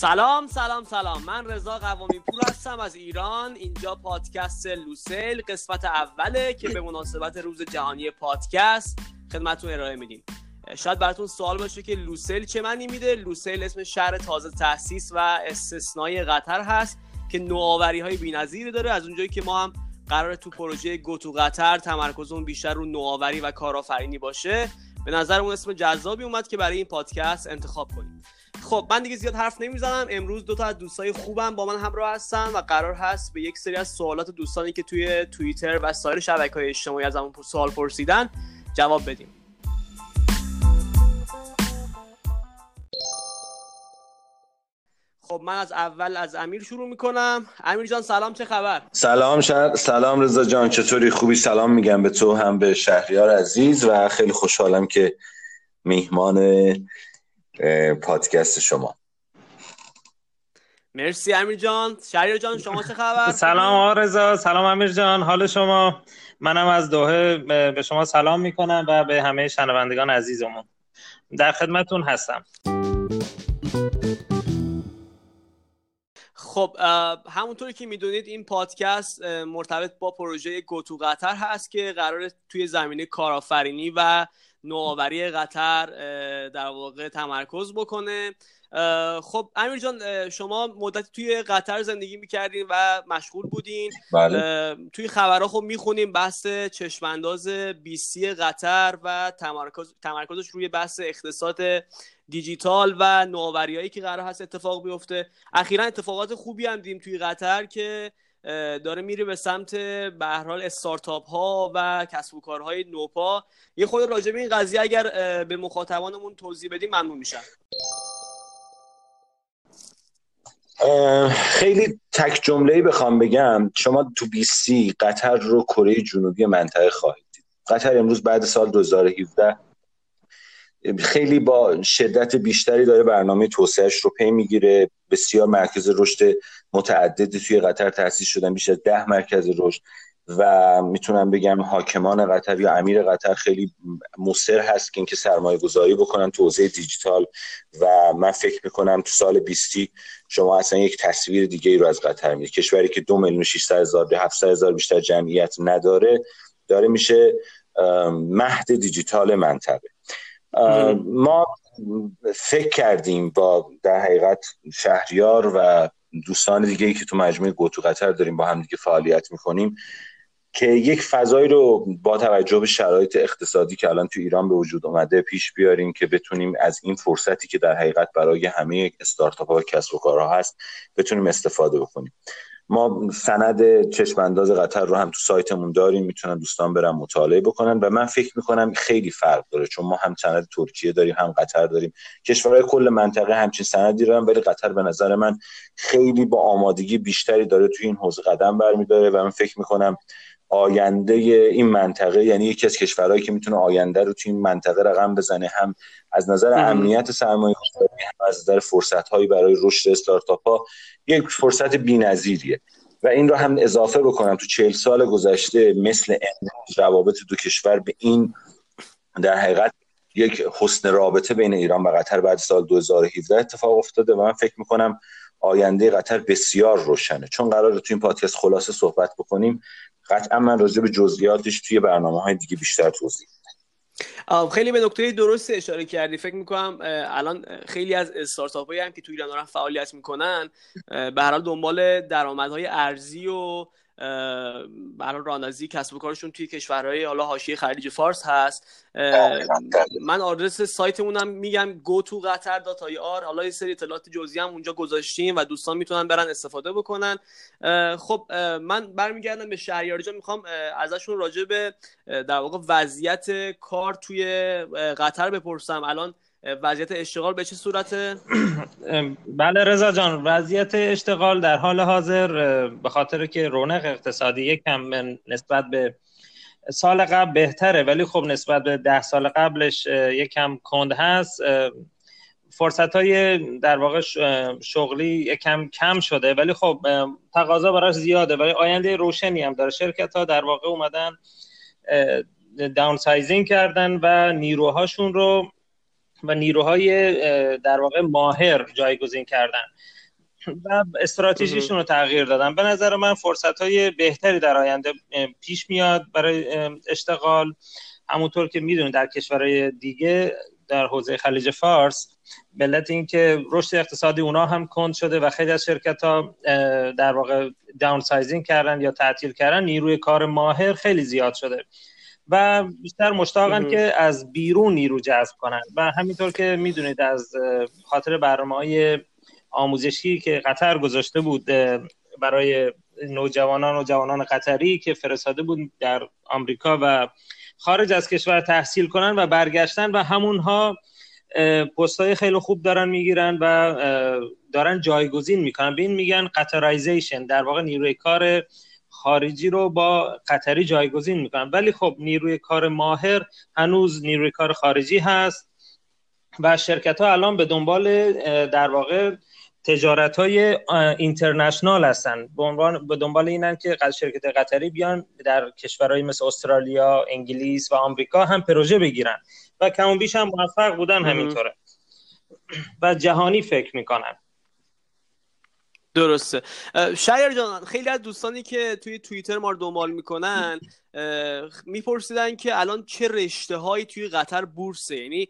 سلام سلام سلام. من رضا قوامی پور هستم از ایران. اینجا پادکست لوسیل قسمت اوله که به مناسبت روز جهانی پادکست خدمتتون ارائه میدیم. شاید براتون سوال باشه که لوسیل چه معنی میده؟ لوسیل اسم شهر تازه تاسیس و استثنایی قطر هست که نوآوری های بی‌نظیری داره. از اونجایی که ما هم قرار تو پروژه گوتو قطر تمرکزمون بیشتر رو نوآوری و کارآفرینی باشه به نظرمون اسم جذابی اومد که برای این پادکست انتخاب کنیم. خب من دیگه زیاد حرف نمی‌زنم. امروز دو تا از دوستای خوبم با من همراه هستن و قرار هست به یک سری از سوالات دوستانی که توی توییتر و سایر شبکه های اجتماعی از همون سوال پرسیدن جواب بدیم. خب من از اول از امیر شروع می‌کنم. امیر جان سلام چه خبر؟ سلام شهر... سلام رضا جان چطوری؟ خوبی؟ سلام میگم به تو هم به شهریار عزیز و خیلی خوشحالم که میهمان پادکست شما. مرسی امیر جان. شهریار جان شما چه خبر؟ سلام آرزا سلام امیر جان. حال شما؟ منم از دوحه به شما سلام می‌کنم و به همه شنوندگان عزیزمون. در خدمتون هستم. خب همونطوری که می‌دونید این پادکست مرتبط با پروژه گوتو قطر هست که قرار توی زمینه کارآفرینی و نوآوری قطر در واقع تمرکز بکنه. خب امیر جان شما مدت توی قطر زندگی می‌کردین و مشغول بودین. بله. توی خبرها خب می‌خونیم بحث چشمانداز بیسی قطر و تمرکز تمرکزش روی بحث اقتصاد دیجیتال و نوآوریایی که قرار هست اتفاق بیفته. اخیرا اتفاقات خوبی هم دیدیم توی قطر که داره میره به سمت به حال استارتاپ ها و کسب و کارهای نوپا. یه خود راجع به این قضیه اگر به مخاطبانمون توضیح بدیم ممنون میشم. خیلی تک جمله بخوام بگم. شما تو بی سی قطر رو کره جنوبی منطقه خواهید دید. قطر امروز بعد سال 2017 خیلی با شدت بیشتری داره برنامه توسعهش رو پی می‌گیره. بسیار مرکز رشد متعددی توی قطر تأسیس شدن بیش از ده مرکز رشد. و می‌تونم بگم حاکمان قطر یا امیر قطر خیلی مصر هست که اینکه سرمایه گذاری بکنن تو حوزه دیجیتال. و من فکر می‌کنم تو سال 20 شما اصلا یک تصویر دیگه ای رو از قطر می‌دید کشوری که دو میلیون 600 هزار به 700 هزار بیشتر جمعیت نداره داره میشه مهد دیجیتال منطقه. ما فکر کردیم با در حقیقت شهریار و دوستان دیگه ای که تو مجموعه گوتو قطر داریم با هم دیگه فعالیت می‌کنیم که یک فضایی رو با توجه به شرایط اقتصادی که الان تو ایران به وجود اومده پیش بیاریم که بتونیم از این فرصتی که در حقیقت برای همه استارتاپ ها و کسب و کارها هست بتونیم استفاده بکنیم. ما سند چشمانداز قطر رو هم تو سایتمون داریم می‌تونن دوستان برن مطالعه بکنن و من فکر می‌کنم خیلی فرق داره چون ما هم سند ترکیه داریم هم قطر داریم. کشورهای کل منطقه همچین سندی دارن ولی قطر به نظر من خیلی با آمادگی بیشتری داره توی این حوزه قدم برمیداره و من فکر می‌کنم آینده این منطقه یعنی یکی از کشورهایی که می‌تونه آینده رو توی این منطقه رقم بزنه هم از نظر امنیت سرمایه هم از نظر فرصت هایی برای رشد استارتاپ ها یک فرصت بی‌نظیریه. و این رو هم اضافه بکنم تو چهل سال گذشته مثل روابط دو کشور به این در حقیقت یک حسن رابطه بین ایران و قطر بعد سال 2017 اتفاق افتاده و من فکر می‌کنم آینده قطر بسیار روشنه. چون قراره تو این پادکست خلاصه صحبت بکنیم قطعا من راجع به جزئیاتش توی برنامه های دیگه بیشتر توضیح خیلی به نکته درست اشاره کردی. فکر می‌کنم الان خیلی از استارتاپ هم که توی ایران دارن فعالیت می‌کنن به هر حال دنبال درآمدهای ارزی و برای رانازی کسب و کارشون توی کشورهای حالا حاشیه خلیج فارس هست. من آدرس سایتمونم میگم go to qatar.ir حالا یه سری اطلاعات جزئی هم اونجا گذاشتیم و دوستان می‌تونن برن استفاده بکنن. خب من برمیگردم به شهریار جان. می‌خوام ازشون راجع به در واقع وضعیت کار توی قطر بپرسم. الان وضعیت اشتغال به چه صورته؟ بله رضا جان وضعیت اشتغال در حال حاضر به خاطر که رونق اقتصادی یکم نسبت به سال قبل بهتره ولی خب نسبت به ده سال قبلش یکم کند هست فرصت های در واقع شغلی یکم کم شده ولی خب تقاضا براش زیاده ولی آینده روشنی هم داره شرکت ها در واقع اومدن داون سایزینگ کردن و نیروهاشون رو و نیروهای در واقع ماهر جایگزین کردن. و استراتژیشون رو تغییر دادن. به نظر من فرصت های بهتری در آینده پیش میاد برای اشتغال. همونطور که می‌دونید در کشورهای دیگه در حوزه خلیج فارس ملت این که رشد اقتصادی اونا هم کند شده و خیلی از شرکت ها در واقع داون سایزینگ کردن یا تعطیل کردن نیروی کار ماهر خیلی زیاد شده. و بیشتر مشتاقن که از بیرون نیرو جذب کنن. و همینطور که می‌دونید از خاطر برنامه های آموزشی که قطر گذاشته بود برای نوجوانان و جوانان قطری که فرستاده بود در آمریکا و خارج از کشور تحصیل کنن و برگشتن و همونها پستای خیلی خوب دارن می‌گیرن و دارن جایگزین می‌کنن. به این میگن قطرایزیشن در واقع نیروی کار خارجی رو با قطری جایگزین می‌کنن. ولی خب نیروی کار ماهر هنوز نیروی کار خارجی هست و شرکت ها الان به دنبال در واقع تجارت های اینترنشنال هستن. به دنبال اینن که شرکت قطری بیان در کشورهای مثل استرالیا، انگلیس و آمریکا هم پروژه بگیرن. و کم بیش هم موفق بودن همینطوره. و جهانی فکر می‌کنن. درسته. شایر جان خیلی از دوستانی که توی توییتر ما رو دنبال می‌کنن میپرسیدن که الان چه رشته هایی توی قطر بورسه. یعنی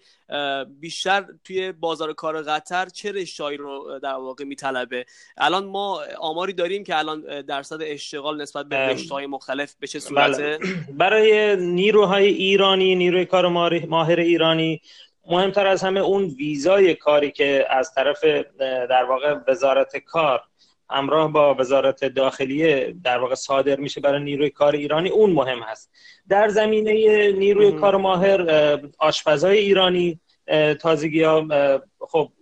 بیشتر توی بازار کار قطر چه رشته هایی رو در واقع میطلبه؟ الان ما آماری داریم که الان درصد اشتغال نسبت به رشته های مختلف به چه بله. صورته؟ برای نیروهای ایرانی نیروی کار ماهر ایرانی مهمتر از همه اون ویزای کاری که از طرف در واقع وزارت کار همراه با وزارت داخلیه در واقع صادر میشه برای نیروی کار ایرانی. اون مهم هست. در زمینه نیروی کار ماهر آشپزای ایرانی تازگی ها خب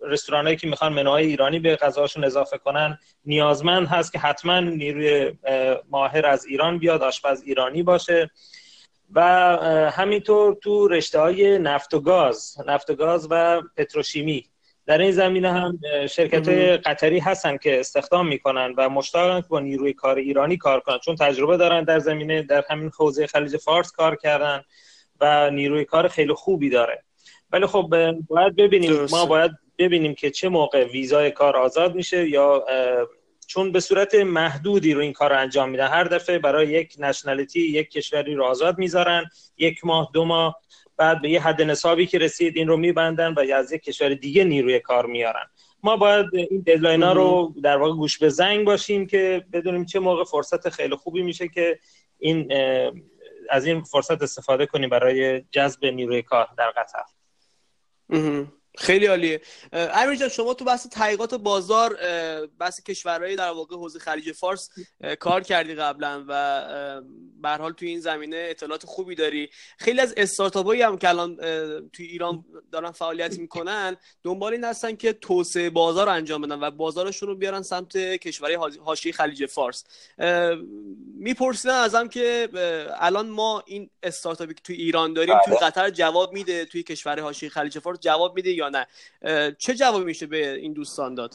رستورانایی که می‌خوان منوهای ایرانی به غذاشون اضافه کنن. نیازمند هست که حتما نیروی ماهر از ایران بیاد آشپز ایرانی باشه. و همینطور تو رشته های نفت و گاز نفت و گاز و پتروشیمی. در این زمینه هم شرکت های قطری هستن که استخدام می‌کنن و مشتاقن که با نیروی کار ایرانی کار کنن. چون تجربه دارن در زمینه در همین حوزه خلیج فارس کار کردن و نیروی کار خیلی خوبی داره. ولی خب باید ببینیم. ما باید ببینیم که چه موقع ویزای کار آزاد میشه یا چون به صورت محدودی رو این کار رو انجام میدن. هر دفعه برای یک نشنالیتی یک کشوری رو آزاد می‌ذارن. یک ماه دو ماه بعد به یه حد نصابی که رسید این رو میبندن و از یک کشور دیگه نیروی کار میارن. ما باید این ددلاین ها رو در واقع گوش به زنگ باشیم که بدونیم چه موقع فرصت خیلی خوبی میشه که این از این فرصت استفاده کنیم برای جذب نیروی کار در قطر. خیلی عالیه. امیر جان شما تو بحث تحقیقات بازار بحث کشورهای در واقع حوزه خلیج فارس کار کردی قبلا و به حال توی این زمینه اطلاعات خوبی داری. خیلی از استارتاپ هم که الان توی ایران دارن فعالیت می‌کنن دنبال این هستن که توسعه بازار انجام بدن و بازارشون رو بیارن سمت کشورهای حاشیه خلیج فارس. میپرسیدن ازم که الان ما این استارتاپی که توی ایران داریم توی بله. قطر جواب میده توی کشورهای حاشیه خلیج فارس جواب میده یا نه. چه جوابی میشه به این دوستان داد؟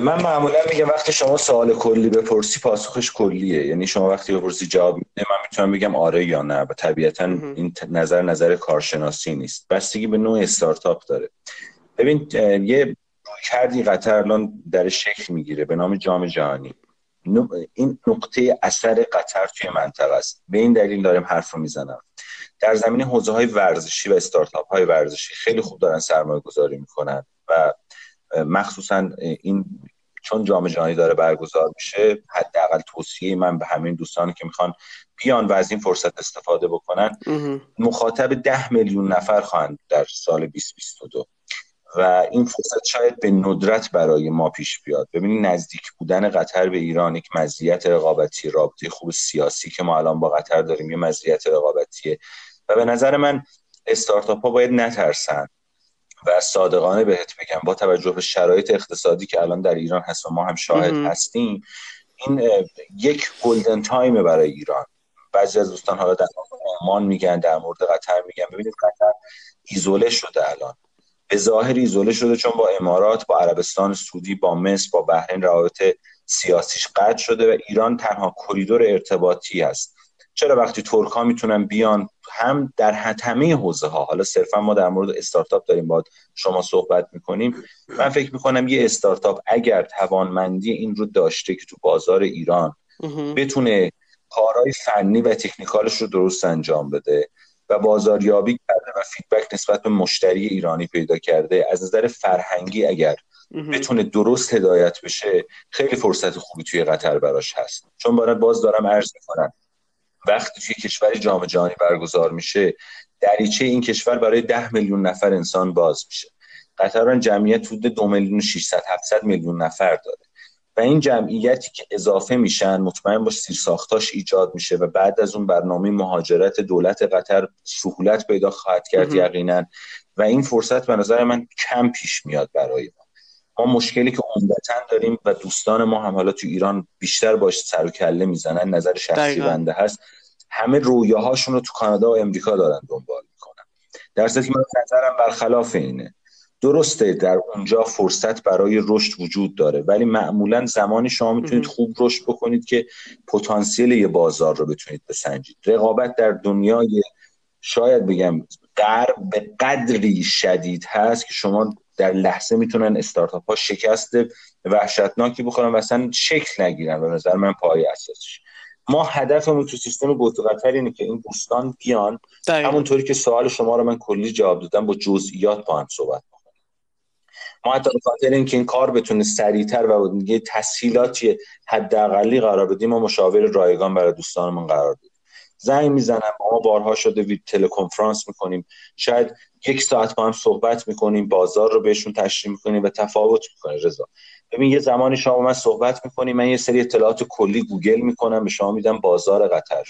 من معمولا میگم وقتی شما سوال کلی بپرسی پاسخش کلیه. یعنی شما وقتی بپرسی جواب میده من می‌تونم بگم آره یا نه. و طبیعتا این نظر نظر کارشناسی نیست. بستگی به نوع استارتاپ داره. ببین یه کردی قطر الان در شکل می‌گیره به نام جام جهانی. این نقطه اثر قطر توی منطقه است. به این دلیل داریم حرف رو می‌زنم. در زمین حوزه های ورزشی و استارتاپ های ورزشی خیلی خوب دارن سرمایه گذاری می‌کنن و مخصوصا این چون جام جهانی داره برگزار میشه حداقل توصیه من به همین دوستانی که می‌خوان بیان و از این فرصت استفاده بکنن مخاطب ده میلیون نفر خواهند در سال 2022 و این فرصت شاید به ندرت برای ما پیش بیاد. ببینید نزدیک بودن قطر به ایران یک مزیت رقابتی رابطه خوب سیاسی که ما الان با قطر داریم یه مزیت رقابتیه و به نظر من استارتاپ ها باید نترسن و صادقانه بهت بگم با توجه به شرایط اقتصادی که الان در ایران هست و ما هم شاهد هستیم این یک golden time برای ایران. بعضی از دوستان حالا در عمان میگن در مورد قطر میگن. ببینید قطر ایزوله شده الان. به ظاهر ایزوله شده چون با امارات با عربستان سعودی با مصر با بحرین روابط سیاسیش قطع شده و ایران تنها کریدور ارتباطی است چرا وقتی ترک ها می‌تونن بیان هم در همه حوزه ها حالا صرفا ما در مورد استارتاپ داریم با شما صحبت می‌کنیم من فکر می‌کنم یه استارتاپ اگر توانمندی این رو داشته که تو بازار ایران بتونه کارهای فنی و تکنیکالش رو درست انجام بده و بازاریابی کرده و فیدبک نسبت به مشتری ایرانی پیدا کرده از نظر فرهنگی اگر بتونه درست هدایت بشه خیلی فرصت خوبی توی قطر براش هست. چون باید باز دارم عرض می‌کنم وقتی توی کشوری جام جهانی برگزار میشه دریچه این کشور برای ده میلیون نفر انسان باز میشه. قطر جمعیت حدود دو میلیون 600 700 میلیون نفر داره. و این جمعیتی که اضافه میشن مطمئن باش سیر ساختاش ایجاد میشه و بعد از اون برنامه مهاجرت دولت قطر سهولت پیدا خواهد کرد یقینا. و این فرصت به نظر من کم پیش میاد برای ما. ما مشکلی که عمدتا داریم و دوستان ما هم حالا تو ایران بیشتر باش سر و کله می‌زنن نظر شخصی بنده هست. همه رویاهاشون رو تو کانادا و امریکا دارن دنبال می‌کنن. در که من نظرم برخلاف اینه. درسته در اونجا فرصت برای رشد وجود داره ولی معمولا زمانی شما می‌تونید خوب رشد بکنید که پتانسیل یه بازار رو بتونید بسنجید. رقابت در دنیای شاید بگم غرب به قدری شدید هست که شما در لحظه می‌تونن استارتاپ ها شکست وحشتناکی بخورن و اصلا شکل نگیرن به نظر من پای اساسش. ما هدفمون تو سیستم قطر اینه که این دوستان بیان همونطوری که سوال شما رو من کلی جواب دادم با جزئیات با هم صحبت ما حتی به خاطر اینکه این کار بتونه سریعتر و یه تسهیلاتی حداقلی قرار بدیم ما مشاور رایگان برای دوستانمون قرار بدیم زنگ می‌زنم ما بارها شده وید تلکنفرانس می‌کنیم. شاید یک ساعت با هم صحبت می‌کنیم بازار رو بهشون تشریح می‌کنیم و تفاوت می‌کنه رضا. ببین یه زمانی شما من صحبت می‌کنیم من یه سری اطلاعات کلی گوگل می‌کنم به شما میدم بازار قطر.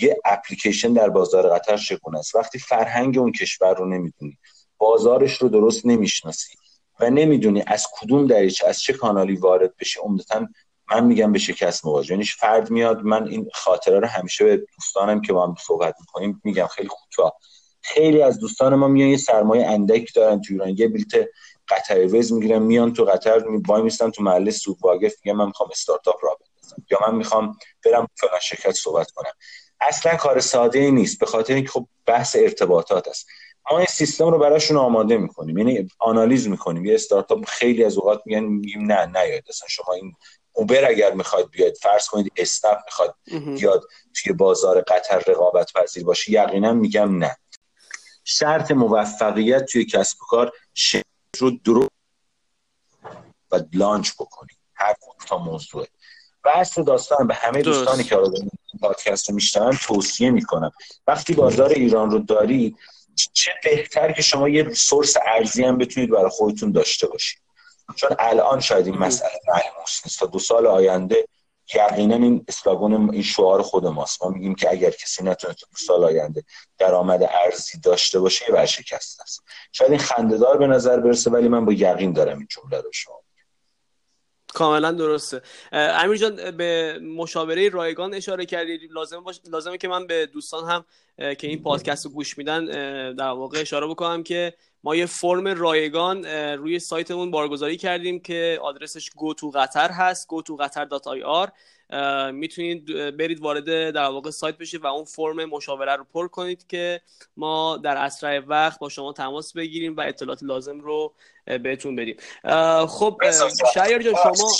یه اپلیکیشن در بازار قطر چگونه است؟ وقتی فرهنگ اون کشور رو نمی‌دونی بازارش رو درست نمی‌شناسی و نمی‌دونی از کدوم دریچه از چه کانالی وارد بشی عمدتا من میگم به شکست مواجه. یعنی فرد میاد من این خاطره رو همیشه به دوستانم که با هم صحبت می‌کنیم میگم. خیلی کوتاه خیلی از دوستان ما میان یه سرمایه اندک دارن تو ایران. یه بلیت قطر وز می‌گیرن میان تو قطر وای میستن تو محله سوق واقف میگن من می‌خوام استارتاپ را بندازم. یا من می‌خوام برم فلان شرکت صحبت کنم. اصلا کار ساده ای نیست به خاطر اینکه خب بحث ارتباطات است. ما این سیستم رو براشون آماده می‌کنیم. یعنی آنالیز می‌کنیم. یه استارتاپ خیلی از اوقات میگن میگیم نه نیاید اصلا شما این اوبر اگر می‌خواید بیاید فرض کنید اسنپ می‌خواد بیاد توی بازار قطر رقابت پذیر باشه یقینا میگم نه. شرط موفقیت توی کسب و کار رو درست و لانچ بکنید. هر تا موضوعه و اصل داستان به همه دوستانی که این پادکست رو میشنن توصیه می‌کنم. وقتی بازار ایران رو دارید چه بهتر که شما یه سورس ارزی هم بتونید برای خودتون داشته باشید. چون الان شاید این مسئله ملموس نیست. تا دو سال آینده یقینا این اسلاگون این شعار خود ماست. ما میگیم که اگر کسی نتونه تو دو سال آینده درآمد ارزی داشته باشه یه ورشکست است. شاید این خندهدار به نظر برسه ولی من با یقین دارم این جمله رو شما کاملا درسته. امیر جان به مشاوره رایگان اشاره کردید لازم باش... لازمه که من به دوستان هم که این پادکست رو گوش میدن در واقع اشاره بکنم که ما یه فرم رایگان روی سایتمون بارگذاری کردیم که آدرسش گو تو قطر هست go to می‌تونید برید وارد در واقع سایت بشید و اون فرم مشاوره رو پر کنید که ما در اسرع وقت با شما تماس بگیریم و اطلاعات لازم رو بهتون بدیم. خب شایر جان شما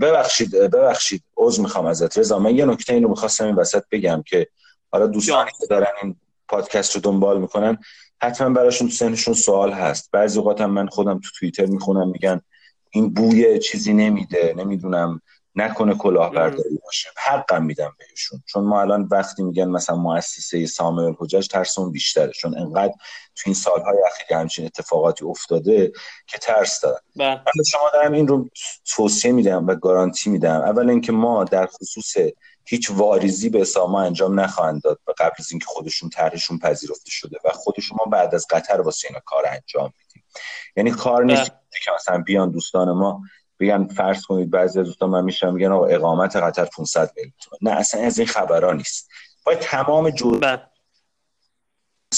ببخشید. ببخشید عذر می‌خوام ازت. رضا من یه نکته اینو می‌خواستم این وسط بگم که حالا دوستانی که دارن این پادکست رو دنبال می‌کنن حتما براشون تو سنشون سوال هست. بعضی اوقات هم من خودم تو توییتر می‌خونم میگن این بوی چیزی نمیده نمی‌دونم نکنه کلاهبرداری باشه. حقم میدم بهشون. چون ما الان وقتی میگن مثلا مؤسسه ساموئل حجاج ترسون بیشتره. چون انقدر تو این سالهای اخیر همچین اتفاقاتی افتاده که ترس دارن. بله. من شما دارم این رو توصیه میدم و گارانتی میدم. اول اینکه ما در خصوص هیچ واریزی به اساما انجام نخواهند داد و قبل از اینکه خودشون طرحشون پذیرفته شده و خود شما بعد از قطر واسه اینا کار انجام میدیم. یعنی کار نیست بله. که مثلا بیان دوستان ما بگن فرض کنید بعضی از دوستان من میشم میگن آقا اقامت قطر 500 میلیون نه اصلا از این خبرا نیست. باید تمام جزء بله.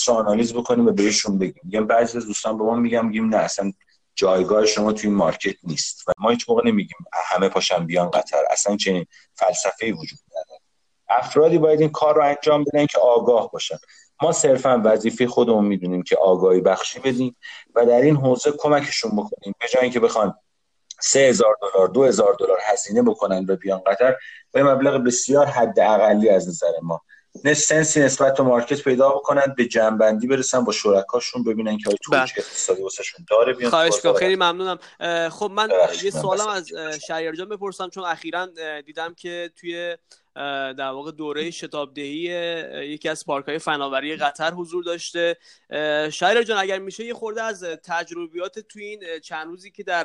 آنالیز بکنیم و بهشون بگیم. میگم بعضی از دوستان به ما میگم میگیم نه اصلا جایگاه شما توی مارکت نیست. و ما هیچ موقع نمیگیم همه پاشن بیان قطر. اصلا چنین فلسفه وجود نداره. افرادی باید این کار رو انجام بدن که آگاه باشن. ما صرفا وظیفه خودمون می‌دونیم که آگاهی بخشی بدیم و در این حوزه کمکشون بکنیم. به جای اینکه بخوان سه هزار دلار دو هزار دلار هزینه بکنن و بیان قطر با مبلغ بسیار حد اقلی از نظر ما. سنسی نسبت به مارکت پیدا بکنن به جنبندی برسن با شرکاشون ببینن که توجه بله. اقتصادی واسهشون داره بیان خواهش خیلی ممنونم. خب من یه سوالم از شهریار جان بپرسم چون اخیرا دیدم که توی در واقع دوره شتابدهی یکی از پارک های فناوری قطر حضور داشته. شایر جان اگر میشه یه خورده از تجربیات تو این چند روزی که در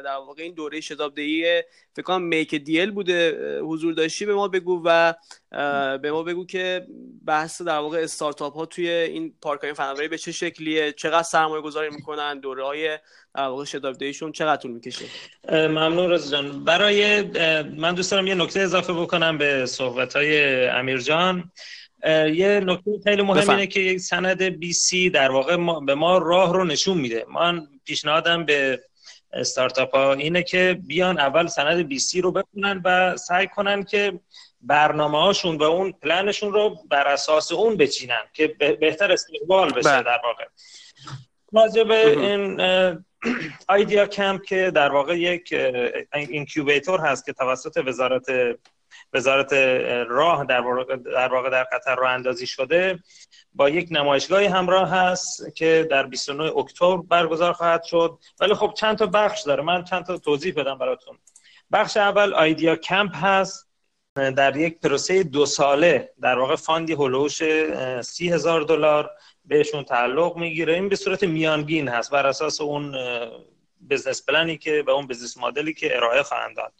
در واقع این دوره شتابدهی فکر کنم میک دیل بوده حضور داشتی به ما بگو و به ما بگو که بحث در واقع استارتاپ ها توی این پارک های فناوری به چه شکلیه چقدر سرمایه گذاری می‌کنن دوره های در واقع شتابدهیشون چقدر طول می‌کشه؟ ممنون رضا جان. برای من دوست دارم یه نکته اضافه بکنم به صحبت های امیر جان. یه نکته خیلی مهم اینه که یک سند بی سی در واقع ما به ما راه رو نشون میده. من پیشنهادم به استارتاپ ها اینه که بیان اول سند بی سی رو بخونن و سعی کنن که برنامه هاشون و اون پلنشون رو بر اساس اون بچینن که بهتر استقبال بشه بله. در واقع. راجع به این آیدیا کمپ که در واقع یک اینکیوبیتور هست که توسط وزارت وزارت راه در واقع در, قطر راه اندازی شده با یک نمایشگاهی همراه هست که در 29 اکتبر برگزار خواهد شد. ولی خب چند تا بخش داره. من چند تا توضیح بدم براتون. بخش اول آیدیا کمپ هست. در یک پروسه دو ساله در واقع fundی حول و حوش سی هزار دلار بهشون تعلق می‌گیره. این به صورت میانگین هست بر اساس اون business planی که به اون business modelی که ارائه خواهند داد.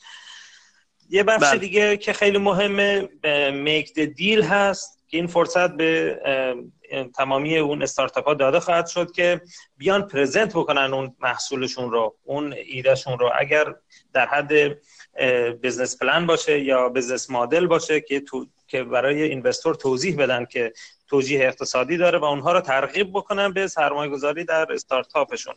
یه بخش بله. دیگه که خیلی مهمه make deal هست که این فرصت به تمامی اون استارتاپ ها داده خواهد شد که بیان present بکنن اون محصولشون رو اون ایدهشون رو. اگر در حد بزنس پلن باشه یا بزنس مدل باشه که تو که برای اینوستور توضیح بدن که توجیه اقتصادی داره و اونها رو ترغیب بکنن به سرمایه گذاری در استارتاپشون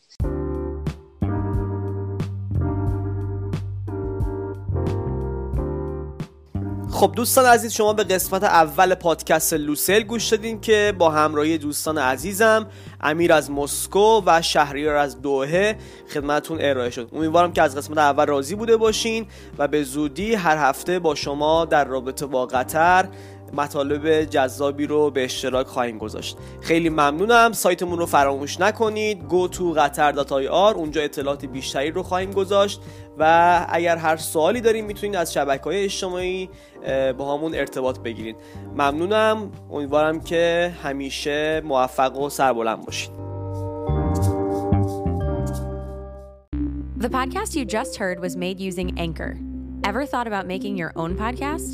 خب دوستان عزیز شما به قسمت اول پادکست لوسل گوش دادین که با همراهی دوستان عزیزم امیر از مسکو و شهریار از دوهه خدمتون ارائه شد. امیدوارم که از قسمت اول راضی بوده باشین و به زودی هر هفته با شما در رابطه با قطر مطالب جذابی رو به اشتراک خواهیم گذاشت. خیلی ممنونم. سایتمون رو فراموش نکنید. Go to qatar.ir اونجا اطلاعات بیشتری رو خواهیم گذاشت. و اگر هر سوالی داریم می‌تونید از شبکه های اجتماعی با همون ارتباط بگیرید. ممنونم. امیدوارم که همیشه موفق و سربلند باشید. The podcast you just heard was made using Anchor. Ever thought about making your own podcast?